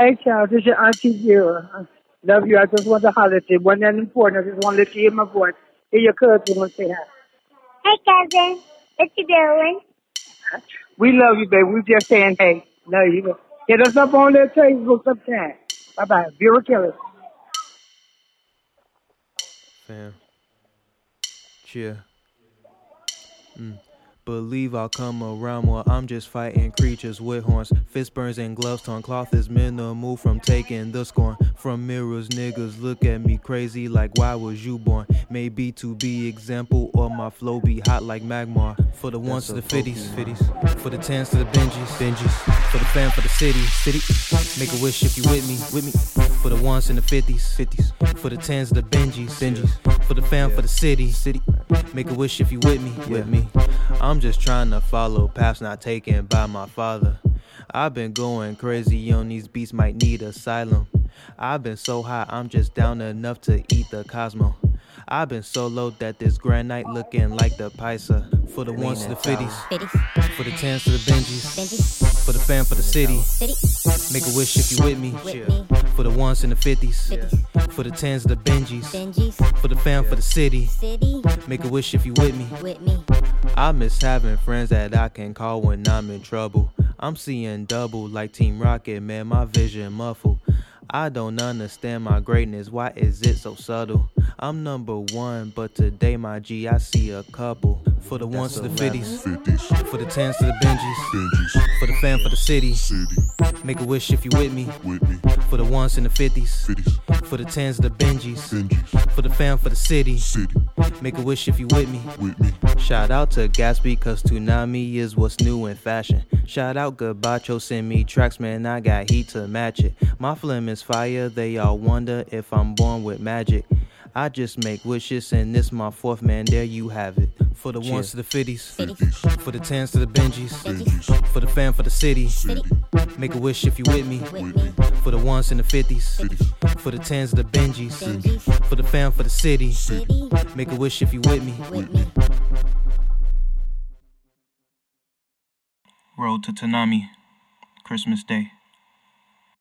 Hey, Charles, this is your Auntie Vera. Love you. I just want to holler at you. Wasn't that important. I just want to let you hear my voice. Hear your cousin want to say hi. Hey, cousin. What you doing? We love you, baby. We just saying hey. Love you. Hit us up on that Facebook sometime. Bye bye. Vera Kelly. Fam. Cheer. Mm. Believe I'll come around more. I'm just fighting creatures with horns. Fist burns and gloves torn. Cloth is minimal from taking the scorn. From mirrors, niggas look at me crazy like why was you born? Maybe to be example or my flow be hot like magma. For the ones to the fifties, fifties. For the tens to the Benjis, Benjis. For the fam, for the city, city. Make a wish if you with me, with me. For the ones in the fifties, fifties. For the tens to the Benjis, Benjis. For the fam, for the city, city. Make a wish if you with me, with me. I'm just trying to follow paths not taken by my father. I've been going crazy on these beats, might need asylum. I've been so high, I'm just down enough to eat the cosmo. I've been so low that this granite looking like the Pisa. For the ones to the fifties, for the tens to the Benjis, for the fam, for the city. Make a wish if you with me. For the ones in the fifties, for the tens to the Benjis, for the fam, for the city. Make a wish if you with me. With me. I miss having friends that I can call when I'm in trouble. I'm seeing double like Team Rocket, man, my vision muffled. I don't understand my greatness, why is it so subtle? I'm number one, but today, my G, I see a couple. For the ones to the fifties, 50s. for the tens to the Benjis, for the fam, for the city. Make a wish if you with me. For the ones in the fifties, for the tens the Benjis, for the fam, for the city. city. Make a wish if you with me. Shout out to Gatsby, cause Toonami is what's new in fashion. Shout out Gabacho, send me tracks, man, I got heat to match it. My phlegm is fire, they all wonder if I'm born with magic. I just make wishes, and this my fourth man, there you have it. For the ones to the fifties, for the tens to the Benjis, for the fam, for the city. Make a wish if you with me. For the ones in the fifties, for the tens to the Benjis, for the fam, for the city. Make a wish if you with me. With me. Road to Tanami, Christmas Day.